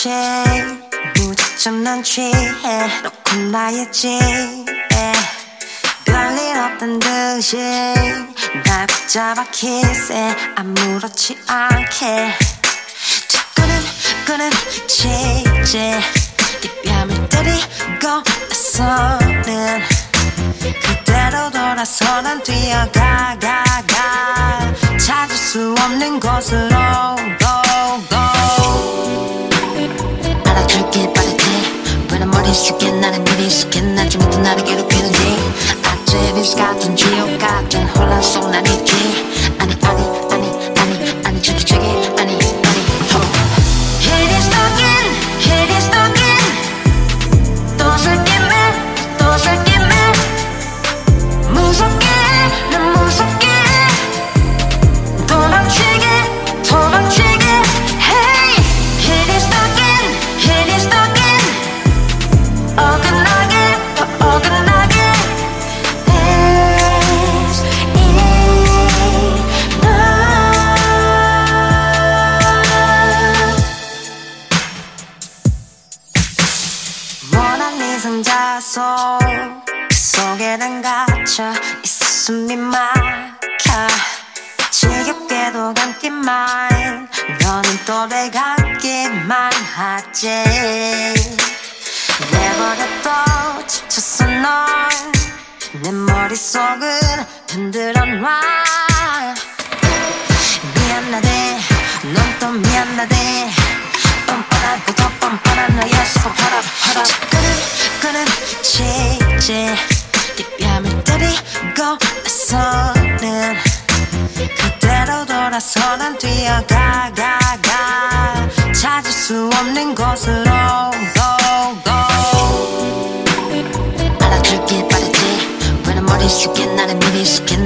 취해. 무작정 난 취해. 놓고 나의 집에 별일 없던 듯이 날 붙잡아 키스해. 아무렇지 않게. 자꾸는 끊임치지 네 뺨을 때리고 나서는 그대로 돌아서 난 뛰어가가가. 찾을 수 없는 곳으로 나는 머리 숙여 나는 미리 숙여. 나중에도 나를 괴롭히는지 악재비스 같은 지옥 같은 혼란 속난 있지 선한 난 뛰어가 가, 가 찾을 수 없는 곳으로 go go 알아줄길 바랬지 왜난 머리 숙인 나는 미리 숙인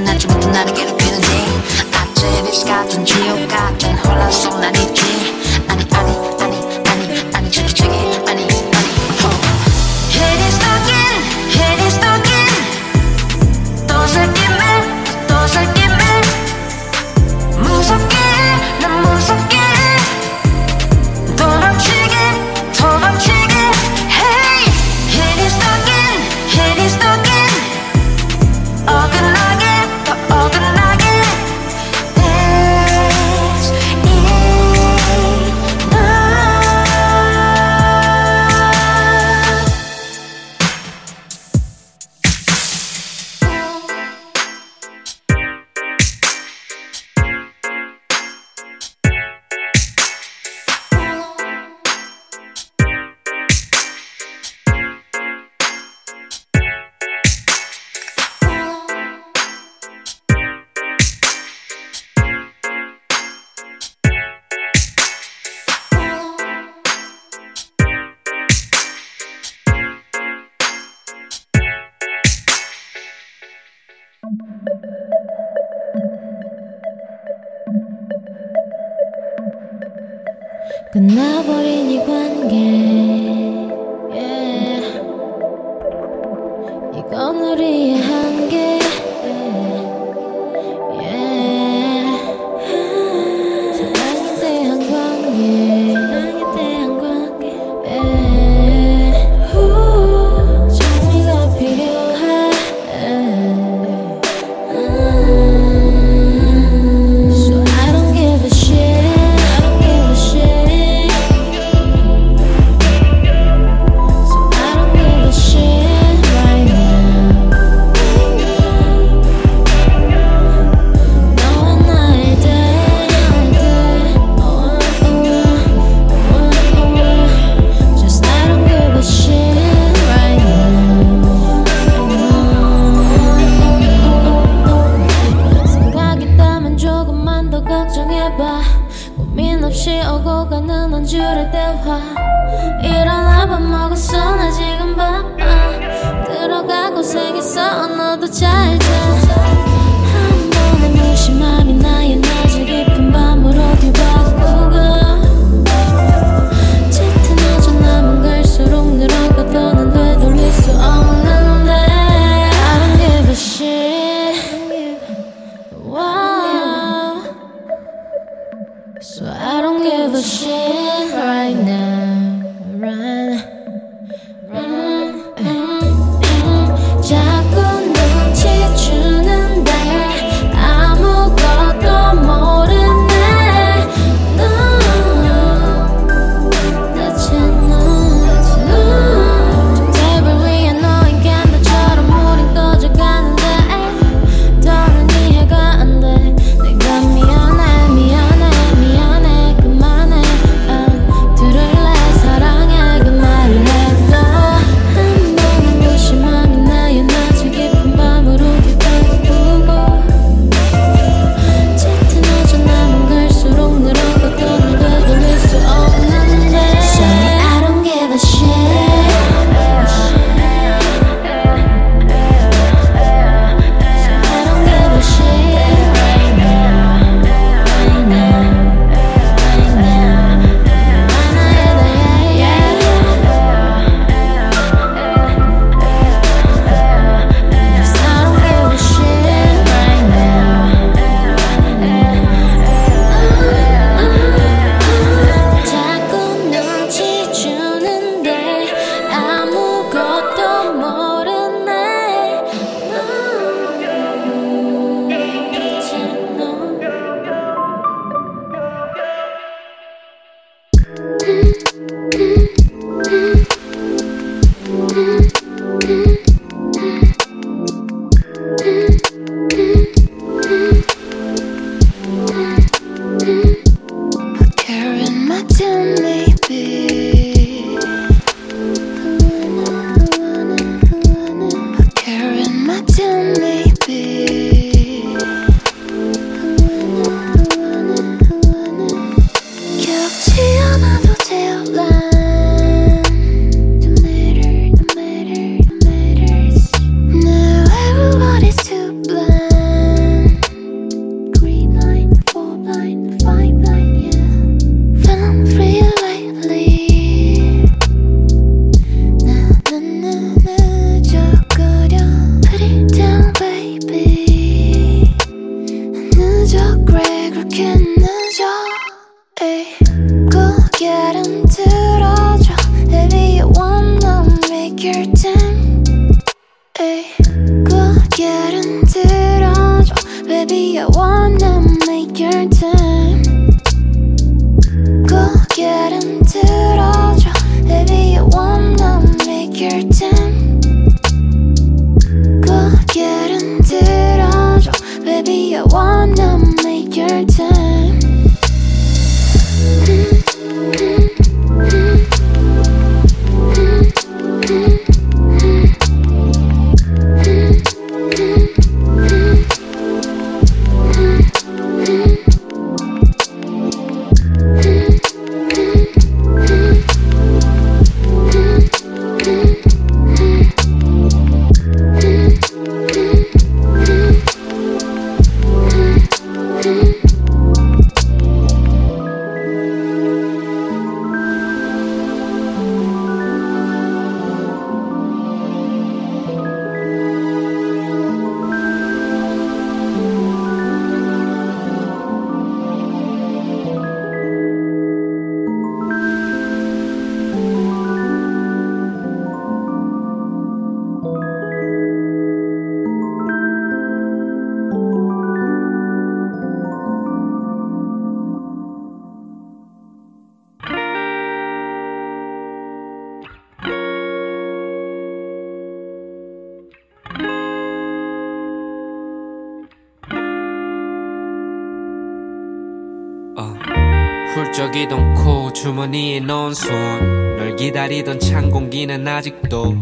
훌쩍 이던 코 주머니에 넣은 손 널 기다리던 찬 공기는 아직도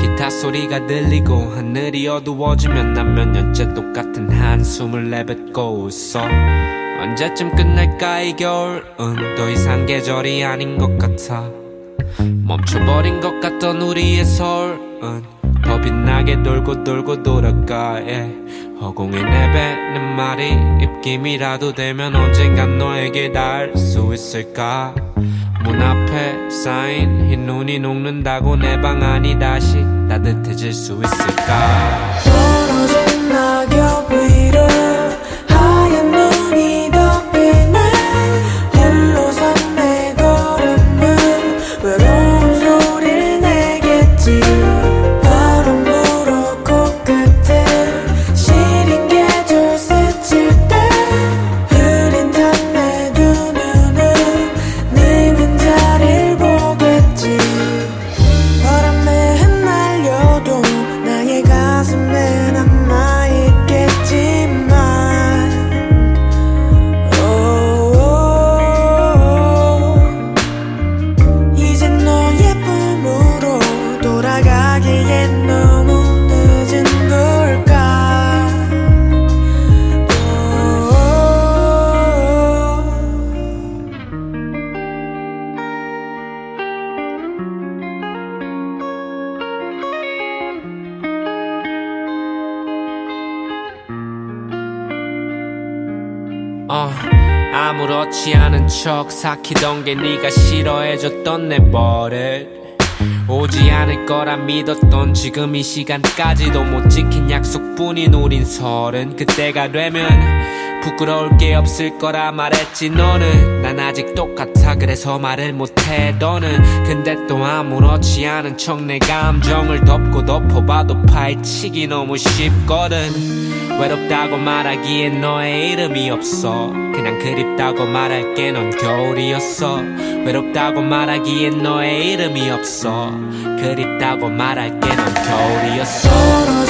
기타 소리가 들리고 하늘이 어두워지면 난 몇 년째 똑같은 한숨을 내뱉고 웃어. 언제쯤 끝날까 이 겨울은 더 이상 계절이 아닌 것 같아. 멈춰버린 것 같던 우리의 서울은 더 빛나게 돌고 돌고 돌아가 yeah. 허공에 내뱉는 말이 입김이라도 되면 언젠간 너에게 닿을 수 있을까 문 앞에 쌓인 흰 눈이 녹는다고 내 방 안이 다시 따뜻해질 수 있을까 떨어진 낙엽 위로 척 삭히던 게 네가 싫어해줬던 내 버릇 오지 않을 거라 믿었던 지금 이 시간까지도 못 지킨 약속뿐인 우린 서른. 그때가 되면 부끄러울 게 없을 거라 말했지 너는. 난 아직 똑같아 그래서 말을 못해 너는. 근데 또 아무렇지 않은 척 내 감정을 덮고 덮어봐도 파헤치기 너무 쉽거든. 외롭다고 말하기엔 너의 이름이 없어 그냥 그립다고 말할게 넌 겨울이었어. 외롭다고 말하기엔 너의 이름이 없어. 그립다고 말할게 넌 겨울이었어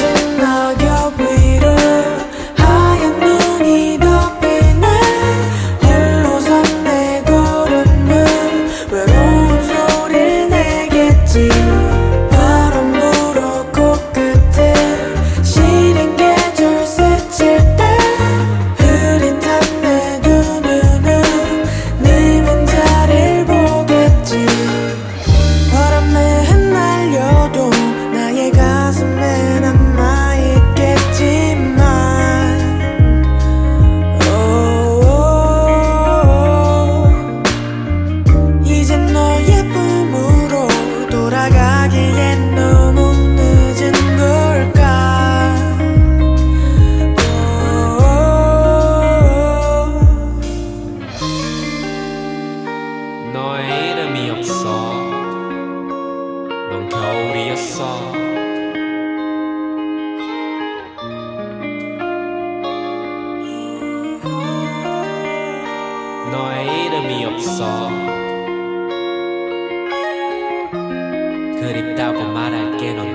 없어 그립다고 말할게 넌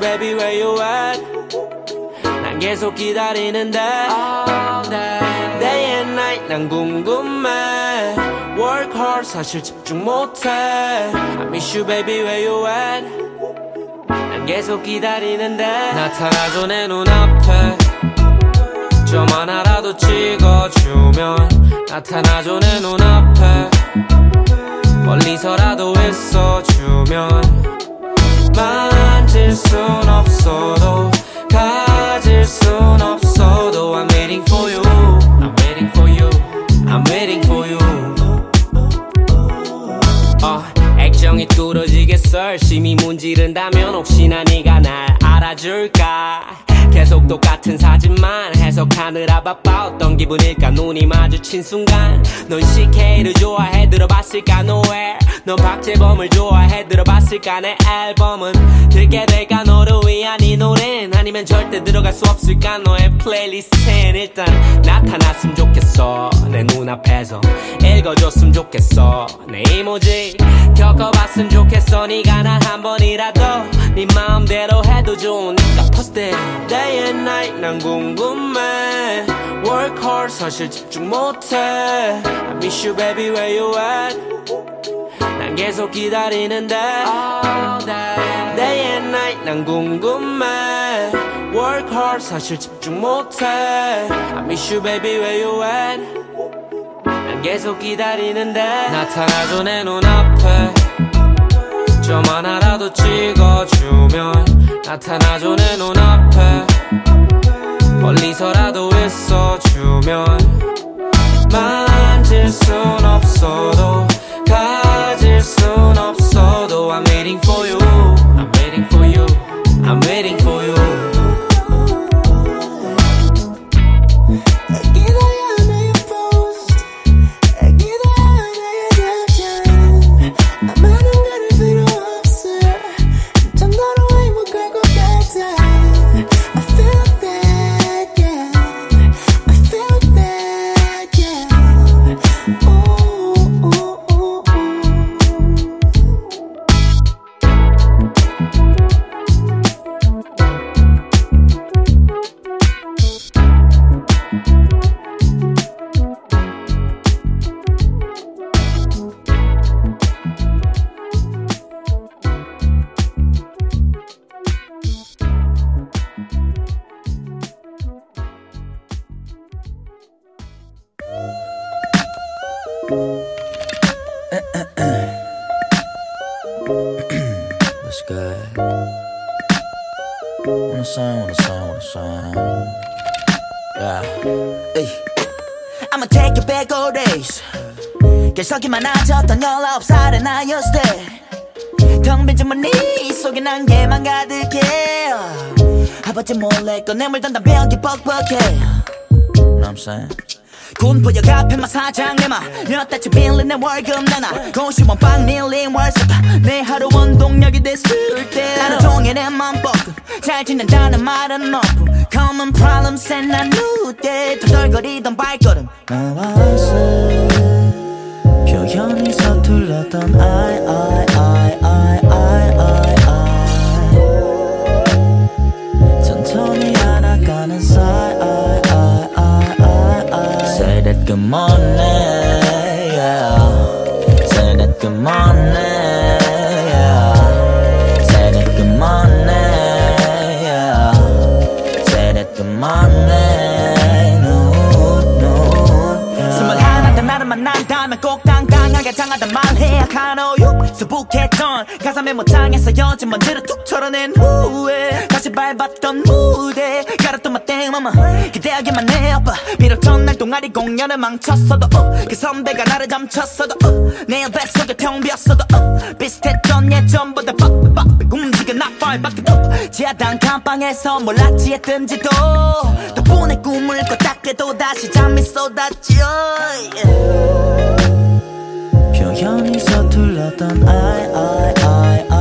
baby where you at? 난 계속 기다리는데. Day and night 난 궁금해. Work hard 사실 집중 못해. I miss you baby where you at? 난 계속 기다리는데. 나타나줘 내 눈앞에. 점 하나라도 찍어주면. 나타나줘 내 눈앞에. 멀리서라도 있어주면 만질 순 없어도 가질 순 없어도 I'm waiting for you I'm waiting for you I'm waiting for you 어, 액정이 뚫어지겠어 열심히 문지른다면 혹시나 네가 날 알아줄까 계속 똑같은 사진만 해석하느라 바빠 어떤 기분일까? 눈이 마주친 순간 넌 CK를 좋아해 들어봤을까? Nowhere. 넌 박재범을 좋아해 들어봤을까? 내 앨범은 들게 될까? 너를 위한 이 노래는 아니면 절대 들어갈 수 없을까? 너의 플레이리스트엔 일단 나 타났으면 좋겠어. 내 눈앞에서 읽어줬으면 좋겠어. 내 이모지 겪어봤으면 좋겠어. 네가 날한 번이라도 네 마음대로 해도 좋으니까 it. Day and night 난 궁금해. Work hard 사실 집중 못해. I miss you baby where you at? 난 계속 기다리는데. Day and night 난 궁금해 Work hard 사실 집중 못해. I miss you baby where you at? 난 계속 기다리는데. 나타나줘 내 눈앞에. 점 하나라도 찍어주면 나타나줘 내 눈앞에. 멀리서라도 있어주면 만질 순 없어도 계속이 많아졌던 19살의 나였을 때. 텅빈 주머니 속에 난게만 가득해. 아버지 몰래 꺼내 물던 담배연기 뻑뻑해. Know I'm saying? 군포역 앞에만 사장 내마 몇 달치 빌린 내 월급 내놔. 고시원 빵 밀린 월세파. 내 하루 운동력이 됐을 때. 하루 종일 내맘 뻐끔 잘 지낸다는 말은 너뿐 Common problems and I knew that 터덜거리던 발걸음. 나와 있어 표현이 서툴렀던 I I I I I I I 천천히 알아가는 사이 I I I I I Say that good morning yeah Say that good morning yeah Say that good morning 반복했던 가사 메모장에서 여진 먼지를 툭 털어낸 후에 다시 밟았던 무대. 갈았던 mama 기대하기만 해 아빠. 비록 전날 동아리 공연을 망쳤어도 어, 그 선배가 나를 잠쳤어도 어, 내 뱃속에 텅 비었어도 어, 비슷했던 예전보다 빡빡 움직여 나 빨갛게도 지하단 감방에서 몰랐지 했던지도. 덕분에 꿈을 꿨다해도 다시 잠이 쏟았죠 표현이 서툴렀던 I, I, I, I, I,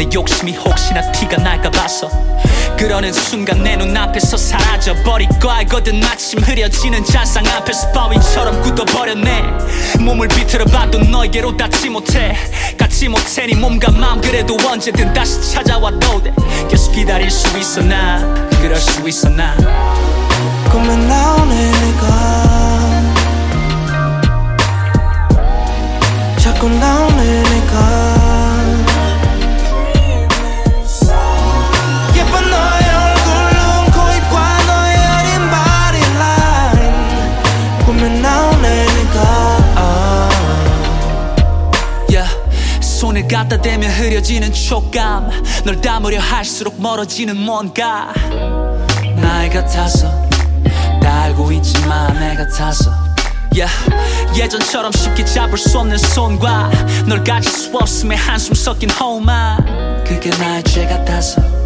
내 욕심이 혹시나 티가 날까 봐서. 그러는 순간 내 눈앞에서 사라져버릴 거 알거든 마침 흐려지는 잔상 앞에서 바위처럼 굳어버렸네. 몸을 비틀어봐도 너에게로 닿지 못해. 갖지 못해 네 몸과 마음 그래도 언제든 다시 찾아와도 돼 계속 기다릴 수 있어 나? 그럴 수 있어 나? 꿈에 나오네 내가. 자꾸 나 갖다 대면 흐려지는 촉감. 널 담으려 할수록 멀어지는 뭔가. 나의 같아서 다 알고 있지만 내 같아서. Yeah. 예전처럼 쉽게 잡을 수 없는 손과 널 가질 수 없음에 한숨 섞인 호흡만 그게 나의 죄 같아서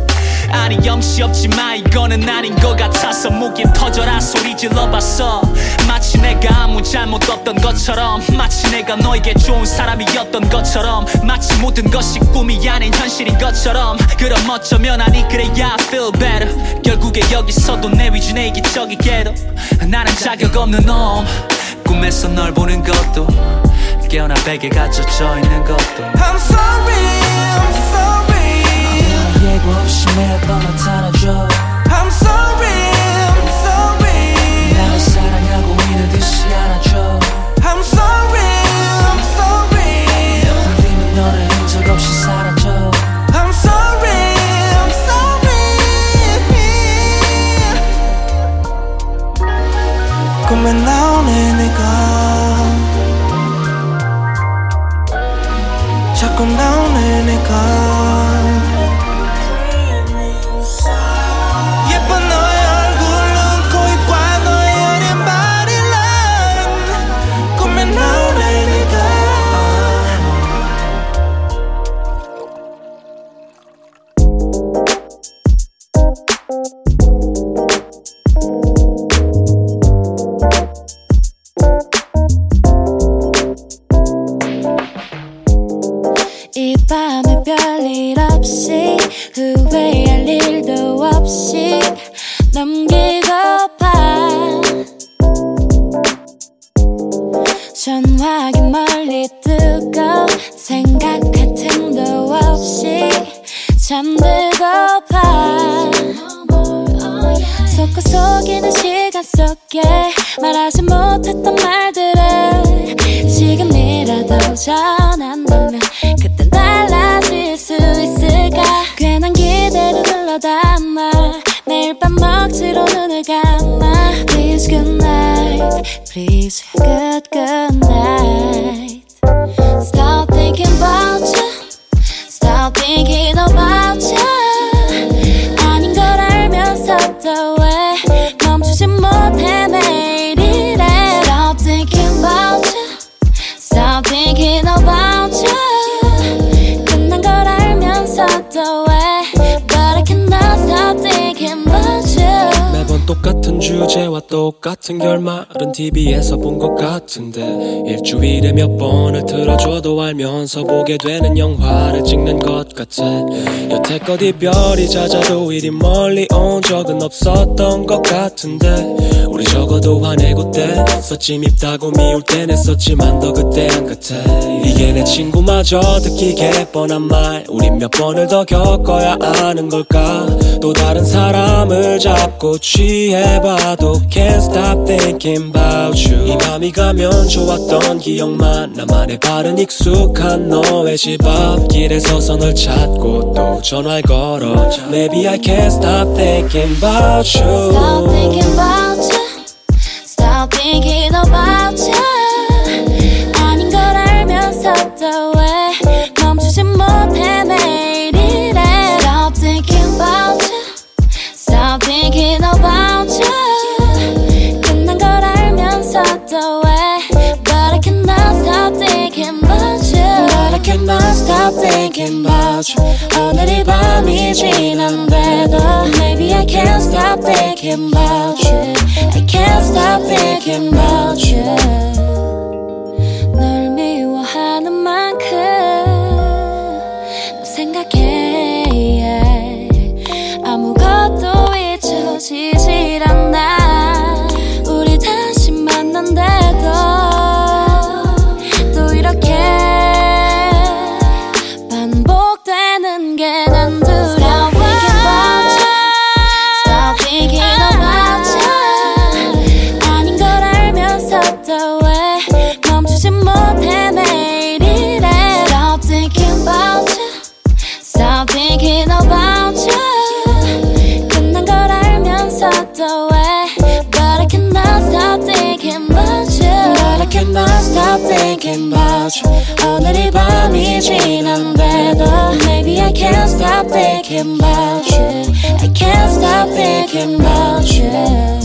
아니 염치 없지만 이거는 아닌 것 같아서 목이 터져라 소리 질러봤어. 마치 내가 아무 잘못 없던 것처럼 마치 내가 너에게 좋은 사람이었던 것처럼 마치 모든 것이 꿈이 아닌 현실인 것처럼. 그럼 어쩌면 아니 그래야 I feel better. 결국에 여기서도 내 위준에 이기적이게도 나는 자격 없는 놈. 꿈에서 널 보는 것도 깨어나 베개 갇혀져 있는 것도. I'm sorry 예고 없이 매일 밤 나타나줘 I'm sorry I'm sorry. 나를 사랑하고 있는 듯이 안아줘. I'm sorry I'm sorry. 우리는 너를 흔적 없이 사라져. I'm sorry, I'm sorry. 꿈에 나오네 내가. 자꾸 나오네 내가 Please good good night Stop thinking about you Stop thinking about you 아닌 걸 알면서도 왜 멈추지 못해 매 똑같은 주제와 똑같은 결말은 TV에서 본 것 같은데 일주일에 몇 번을 틀어줘도 알면서 보게 되는 영화를 찍는 것 같아. 여태껏 이별이 잦아도 이리 멀리 온 적은 없었던 것 같은데 우리 적어도 화내고 뗐었지 밉다고 미울 땐 했었지만 더안 같아. 이게 내 친구마저 듣기게 뻔한 말. 우린 몇 번을 더 겪어야 아는 걸까? 또 다른 사람을 잡고 취 해봐도 Can't stop thinking about you 이 밤이 가면 좋았던 기억만 나만의 바른 익숙한 너의 집 앞길에 서서 널 찾고 또 전화를 걸어 Maybe I can't stop thinking about you Stop thinking about you. Stop thinking about you. Cannot stop thinking about you. 오늘이 밤이 지난데도 Maybe I can't stop thinking about you. I can't stop thinking about you. 널 미워하는 만큼 너 생각해 yeah. 아무것도 잊혀지질 填饱全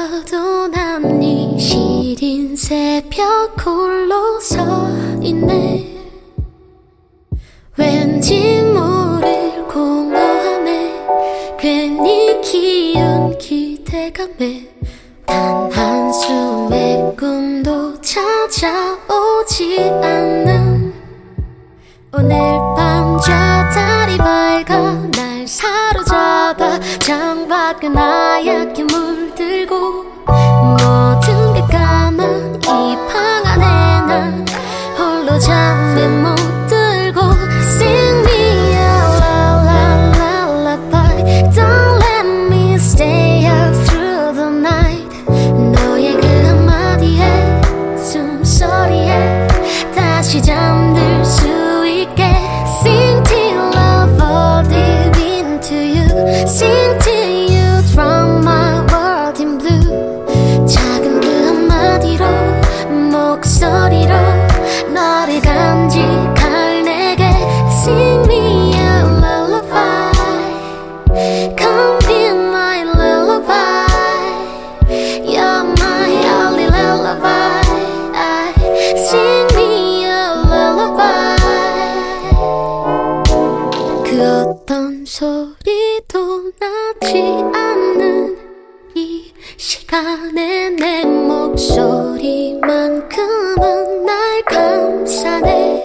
봐도 남니 시린 새벽 홀로 서 있네. 왠지 모를 공허함에 괜히 기운 기대감에 단 한숨의 꿈도 찾아오지 않는. 오늘 밤 저 다리 밝아 날 사로잡아 창밖은 하얗 보이지 않는 이 시간에 내 목소리만큼은 날 감싸네.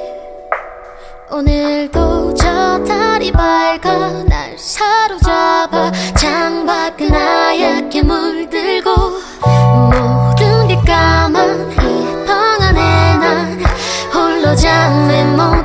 오늘도 저 달이 밝아 날 사로잡아 창밖은 하얗게 물들고 모든 게 까만 이 방 안에 난 홀로 잠에 못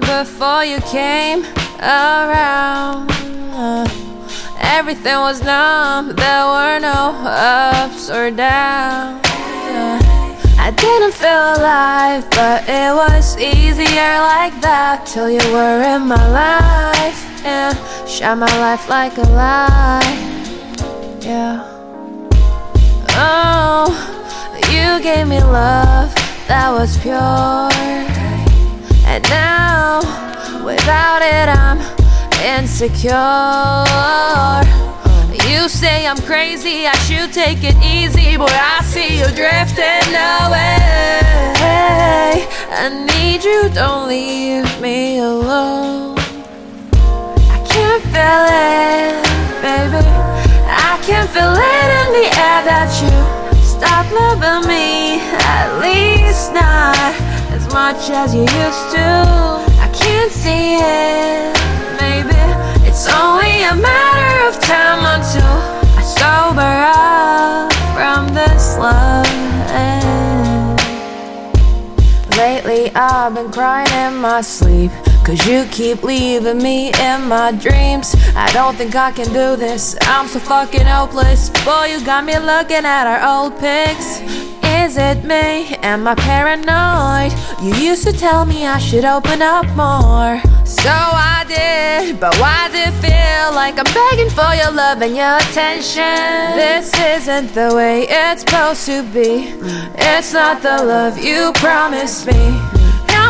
before you came around. Everything was numb, there were no ups or downs. I didn't feel alive, but it was easier like that till you were in my life. Yeah, shine my life like a light. Yeah. Oh, you gave me love that was pure. And now, without it, I'm insecure. You say I'm crazy, I should take it easy. Boy, I see you drifting away. I need you, don't leave me alone. I can't feel it, baby. I can feel it in the air that you stop loving me. At least not much as you used to. I can't see it, maybe. It's only a matter of time until I sober up from this love. Lately, I've been crying in my sleep. Cause you keep leaving me in my dreams. I don't think I can do this. I'm so fucking hopeless. Boy, you got me looking at our old pics. Is it me? Am I paranoid? You used to tell me I should open up more. So I did, but why does it feel like I'm begging for your love and your attention? This isn't the way it's supposed to be. It's not the love you promised me.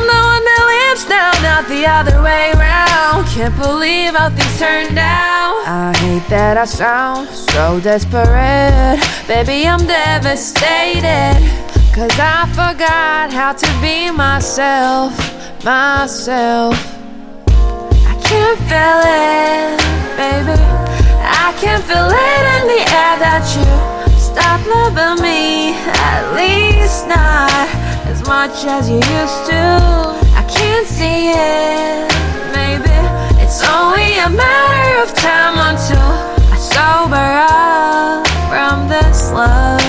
I'm the one that lives now, not the other way around. Can't believe how things turned out. I hate that I sound so desperate. Baby, I'm devastated. Cause I forgot how to be myself, myself. I can't feel it, baby. I can feel it in the air that you stop loving me. Much as you used to. I can't see it, maybe. It's only a matter of time until I sober up from this love.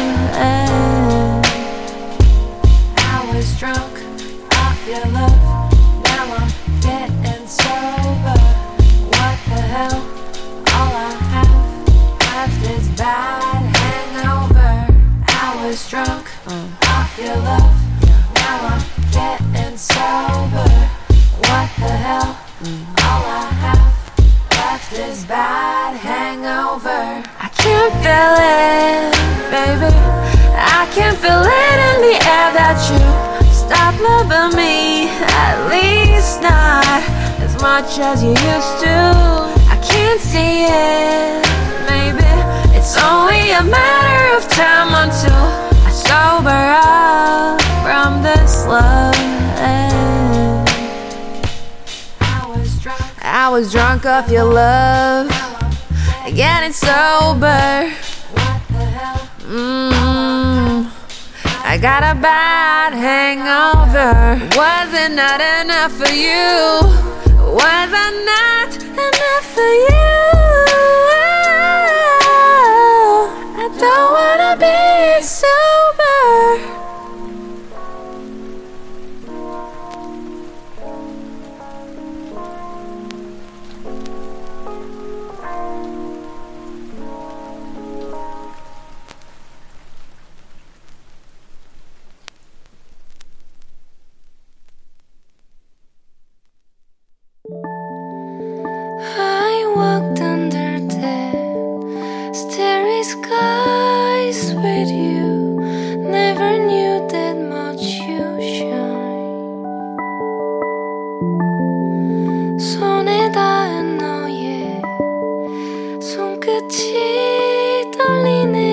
I was drunk off your love. Now I'm getting sober. What the hell? All I have left is bad hangover. I was drunk mm. off your love. Bad hangover. I can't feel it, baby. I can feel it in the air that you stop loving me. At least not as much as you used to. I can't see it, maybe. It's only a matter of time until I sober up from this love. I was drunk off your love. Getting sober. Mm, I got a bad hangover. Was it not enough for you? Was I not enough for you? I don't wanna be 끝이 떨리네.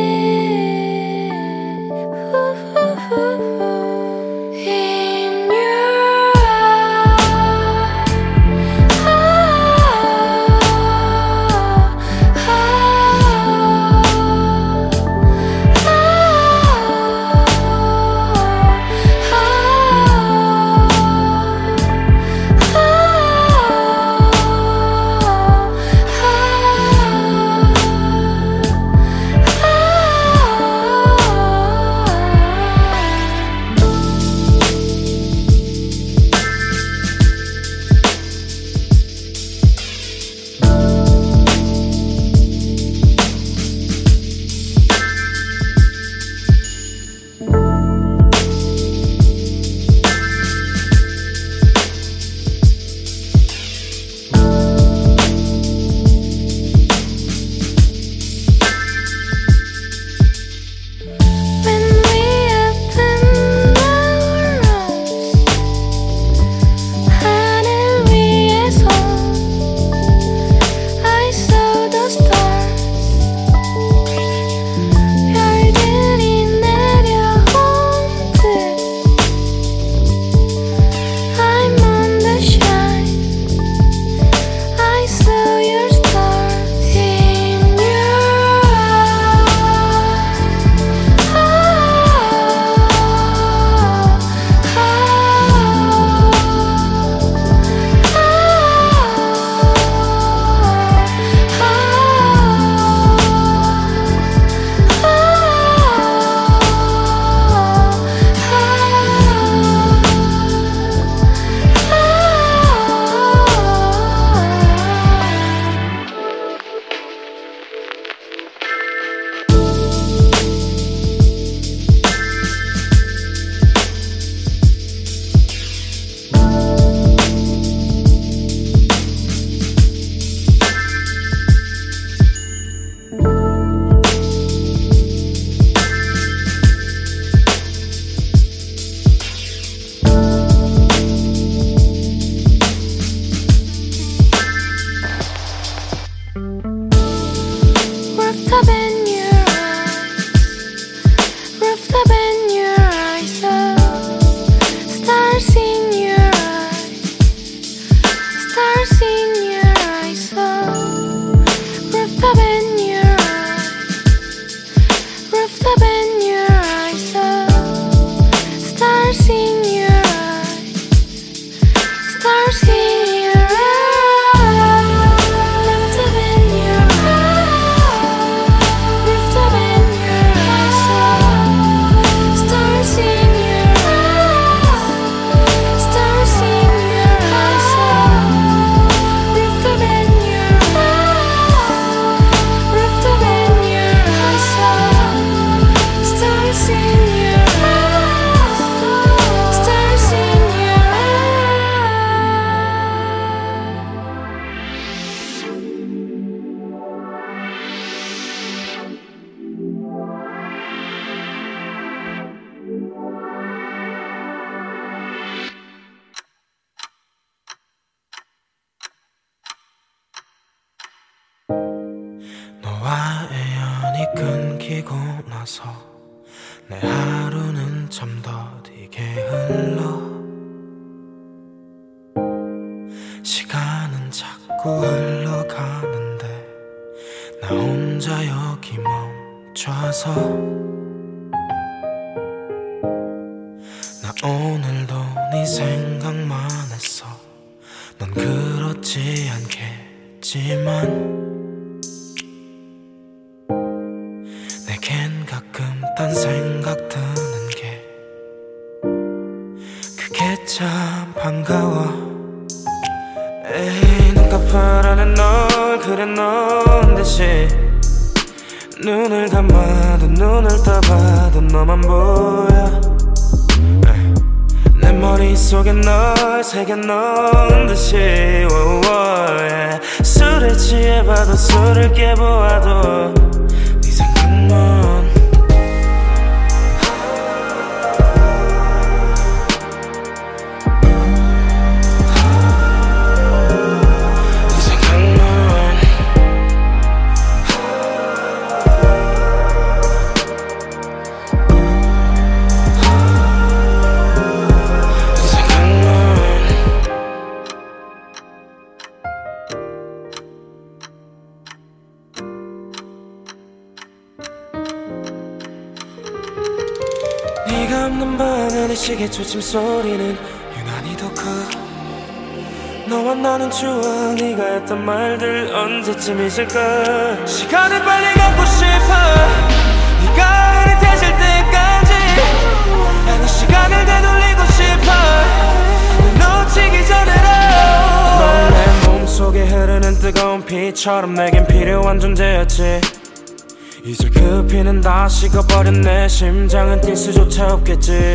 딴 생각 드는 게 그게 참 반가워. 에이 눈가 파라는 널 그래 넌 대신 눈을 감아도 눈을 떠봐도 너만 보여. 내 머릿속에 널 새겨 넣은 듯이 wow, 예. 술에 취해봐도 술을 깨보아도 시계 초침 소리는 유난히 더 커. 너와 나는 추억 네가 했던 말들 언제쯤 잊을까? 시간을 빨리 갖고 싶어. 네가 흐릿해질 때까지 나는 시간을 되돌리고 싶어. 널 놓치기 전에로 넌내 몸속에 흐르는 뜨거운 피처럼 내겐 필요한 존재였지 이제 그 피는 다 식어버렸네 심장은 뛸 수조차 없겠지.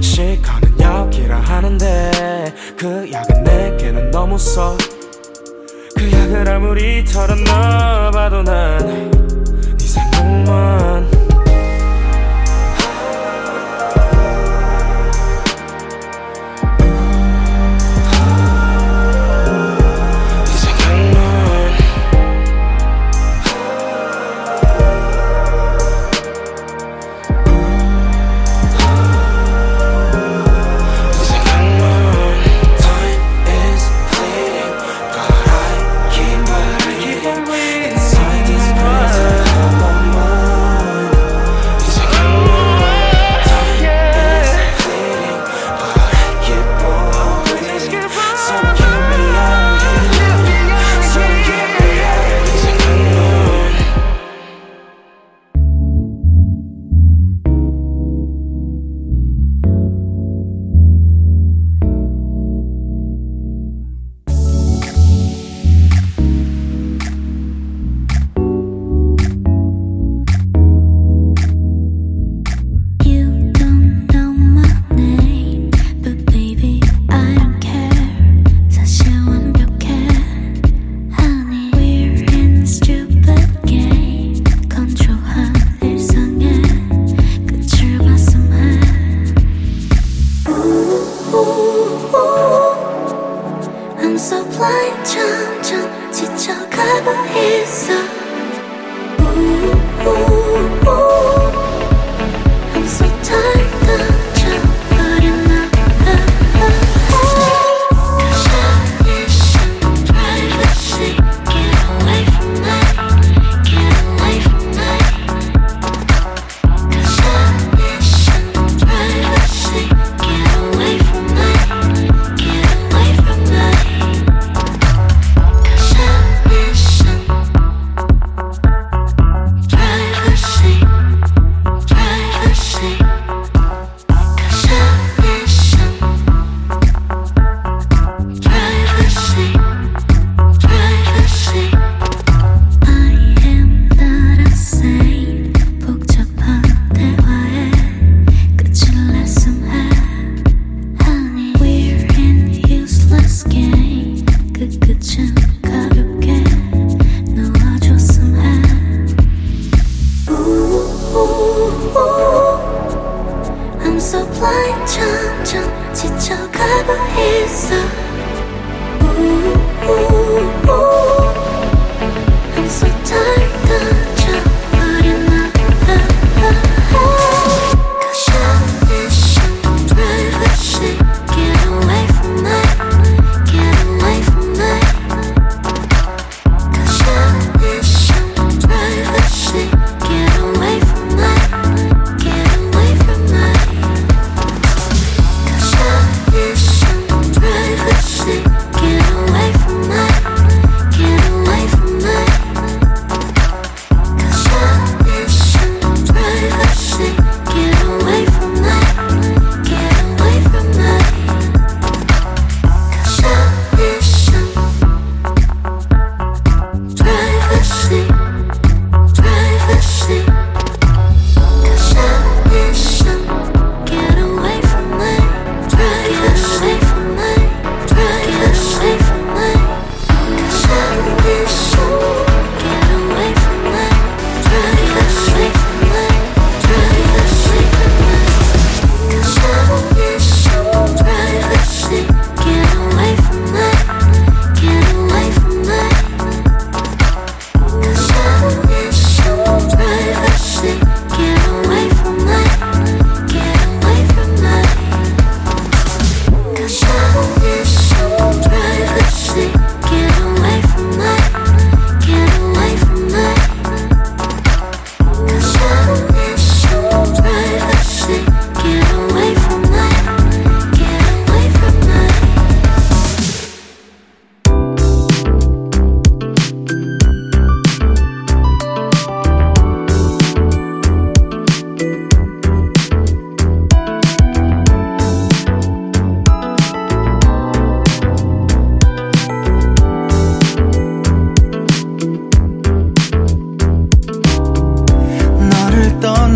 시간은 약이라 하는데 그 약은 내게는 너무 써. 그 약을 아무리 털어넣어봐도 난네 생각만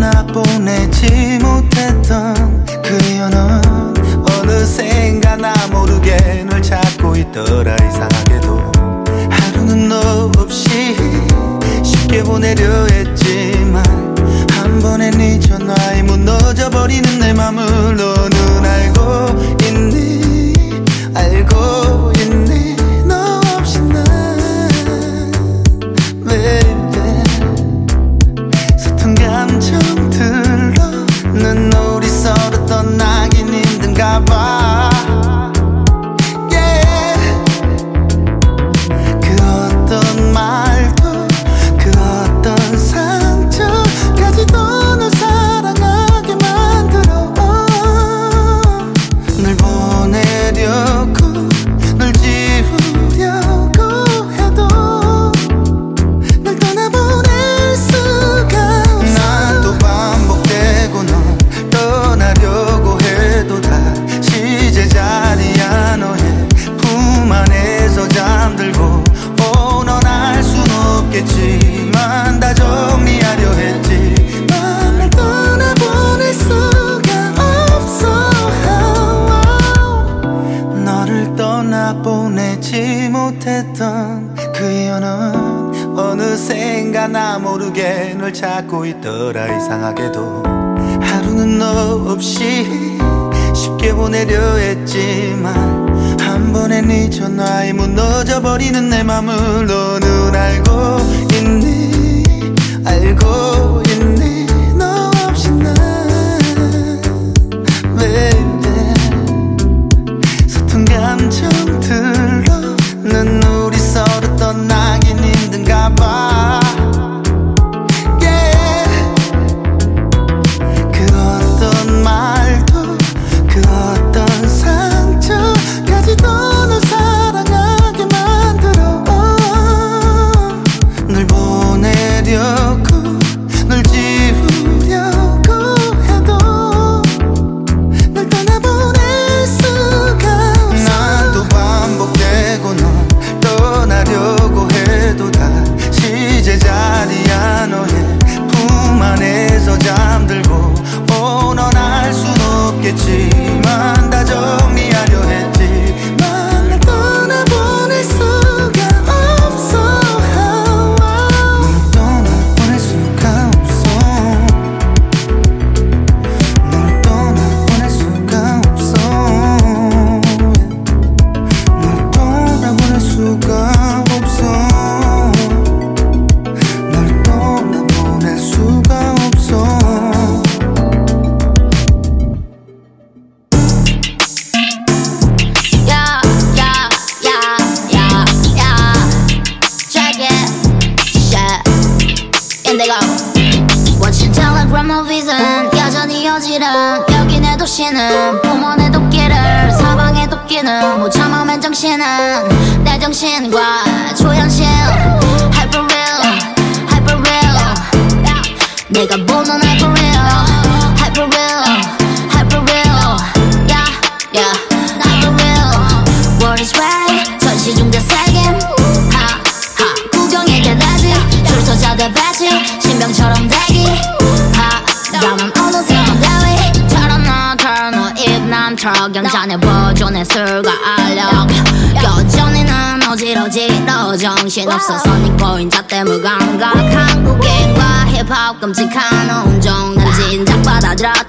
나 보내지 못했던 그 연은 어느샌가 나 모르게 널 찾고 있더라 이상하게도. 하루는 너 없이 쉽게 보내려 했지만 한 번에 네 전화에 무너져버리는 내 맘을 넌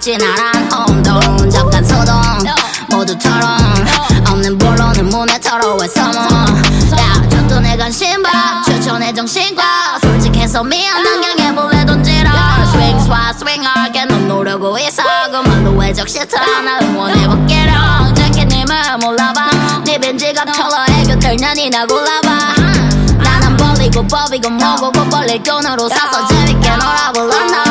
없지 나랑 엄동 잠깐 소동 모두처럼 없는 본론을 문에 털어 왜 서머. 야 줬던 애 관심과 추천해 정신과 솔직해서 미안 당장해볼래 돈지라. Swing swa swing 하게 넌 노려고 있어 그만도 왜적 싫다 나 응원해볼게랑 재킷님을 몰라봐. 네 벤지가 컬러 애교 들년이 나 골라봐. 나는 벌리고 법이고 먹고 곧 벌릴 돈으로 사서 재밌게 놀아볼라 나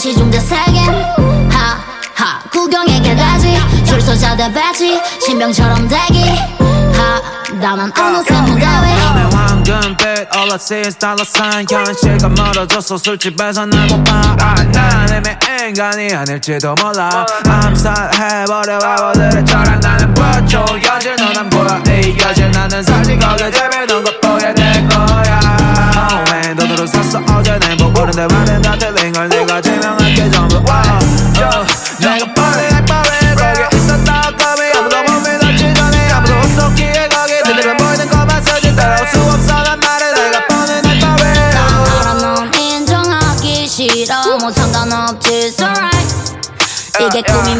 시중대 세겐 하하 구경에 개가지. 출소자대 배지. 신병처럼 대기. 하 나만 어느새 무가위. 밤에 황금빛 All I see is 현실과 멀어져서 술집에서 날못봐난 애매 아, 인간이 아닐지도 몰라. 암살해버려. 와버들의 저랑 나는 버텨 여질 너는 보라 이 네 여질 나는 사실 거기 재미넌 겉보게 될 거야? Oh man 돈으로 샀어? 어제 내 목걸이 내 말은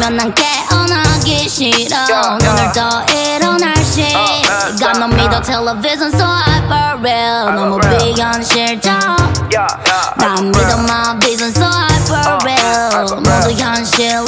이게 꿈이면 난 깨어나기 싫어 눈을 떠 일어날 시간 넌 믿어 television so hyper real 너무 비현실적 난 믿어 my vision so hyper real 모두 현실로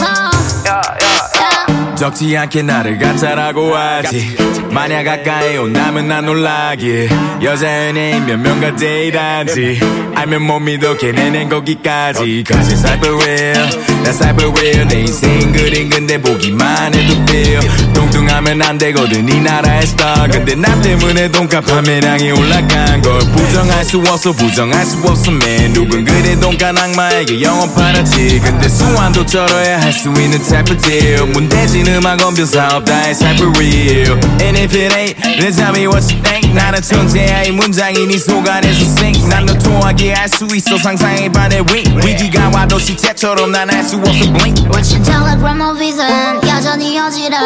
적지 않게 나를 가짜라고 하지. 만약 가까이 온다면 난 놀라길 여자 연예인 몇 명과 데이트하지. 알면 못 믿어 걔네는 거기까지. Cause it's hyper real 난 hyper real 내 인생 그린 근데 보기만 해도 feel. 뚱뚱하면 안 되거든 이 나라의 star. 근데 나 때문에 돈값 판매량이 올라간 걸 부정할 수 없어 부정할 수 없어 man 누군 그래 돈값 악마에게 영원 팔았지. 근데 수완도 쩔어야 할 수 있는 type of deal. 문대진 음악 언변 사업 다 is hyper real And if it ain't then tell me what you think 나는 천재야 이 문장이 네 속안에서 sink 난너 통하게 할수 있어 상상해봐 내 wing 위기가 와도 시체처럼 난할수 없어 blink Watching telegram or vision 여전히 여지른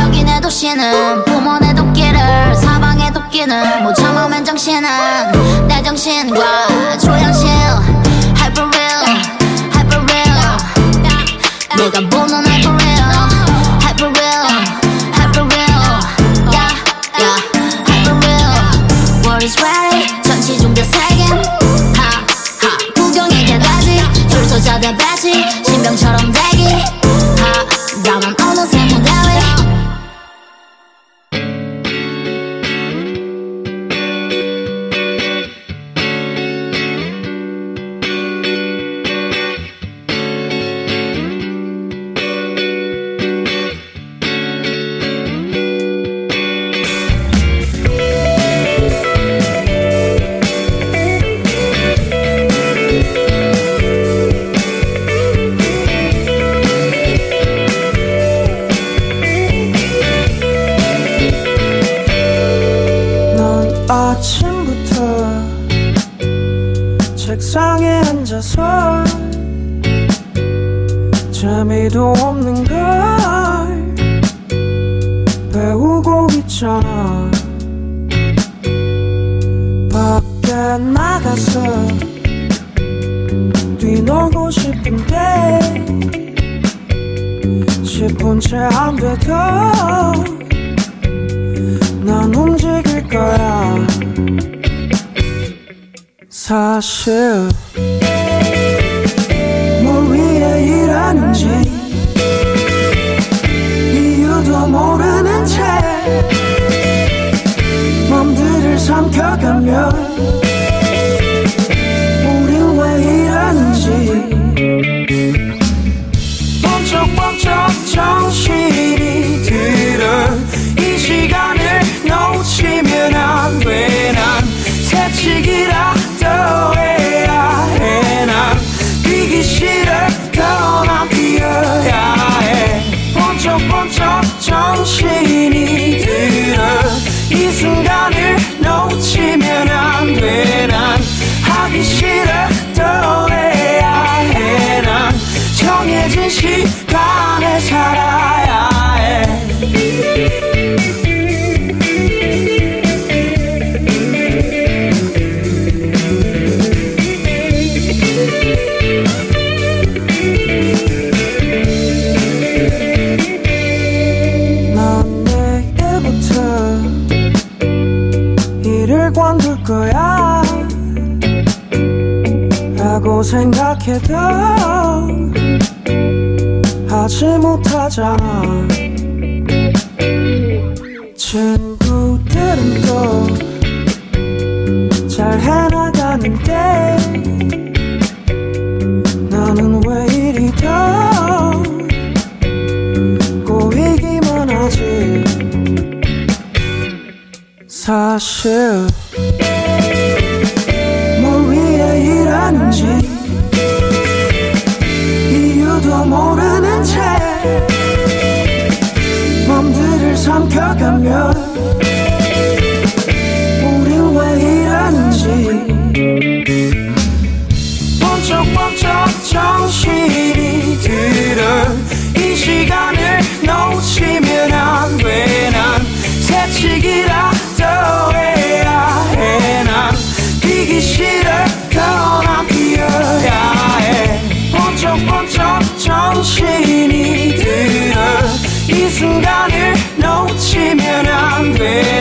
여기 내 도시는 부모 내 도끼를 사방의 도끼는 못맨 정신은 내 정신과 초현실 hyper real hyper real 내가 보는 hyper real for real. 생각해도 하지 못하잖아. 친구들은 또 잘 해나가는데 나는 왜 이리 더 꼬이기만 하지? 사실 놓치면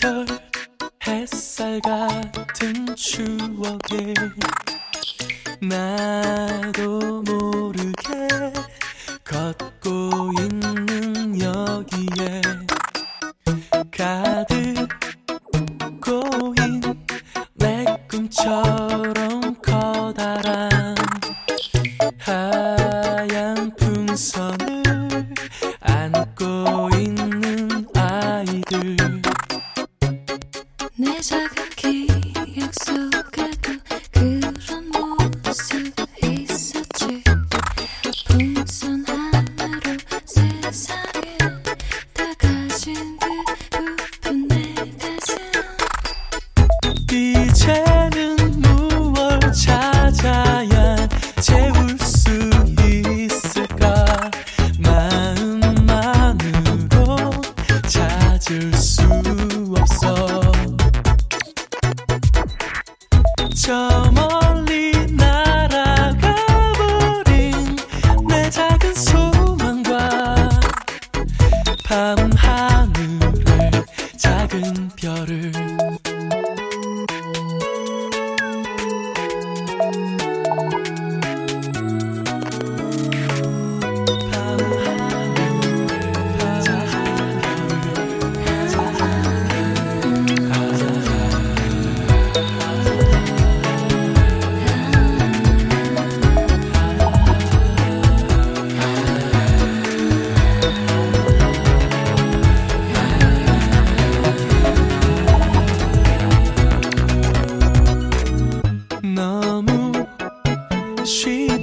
계절 햇살 같은 추억에 나도 모르 she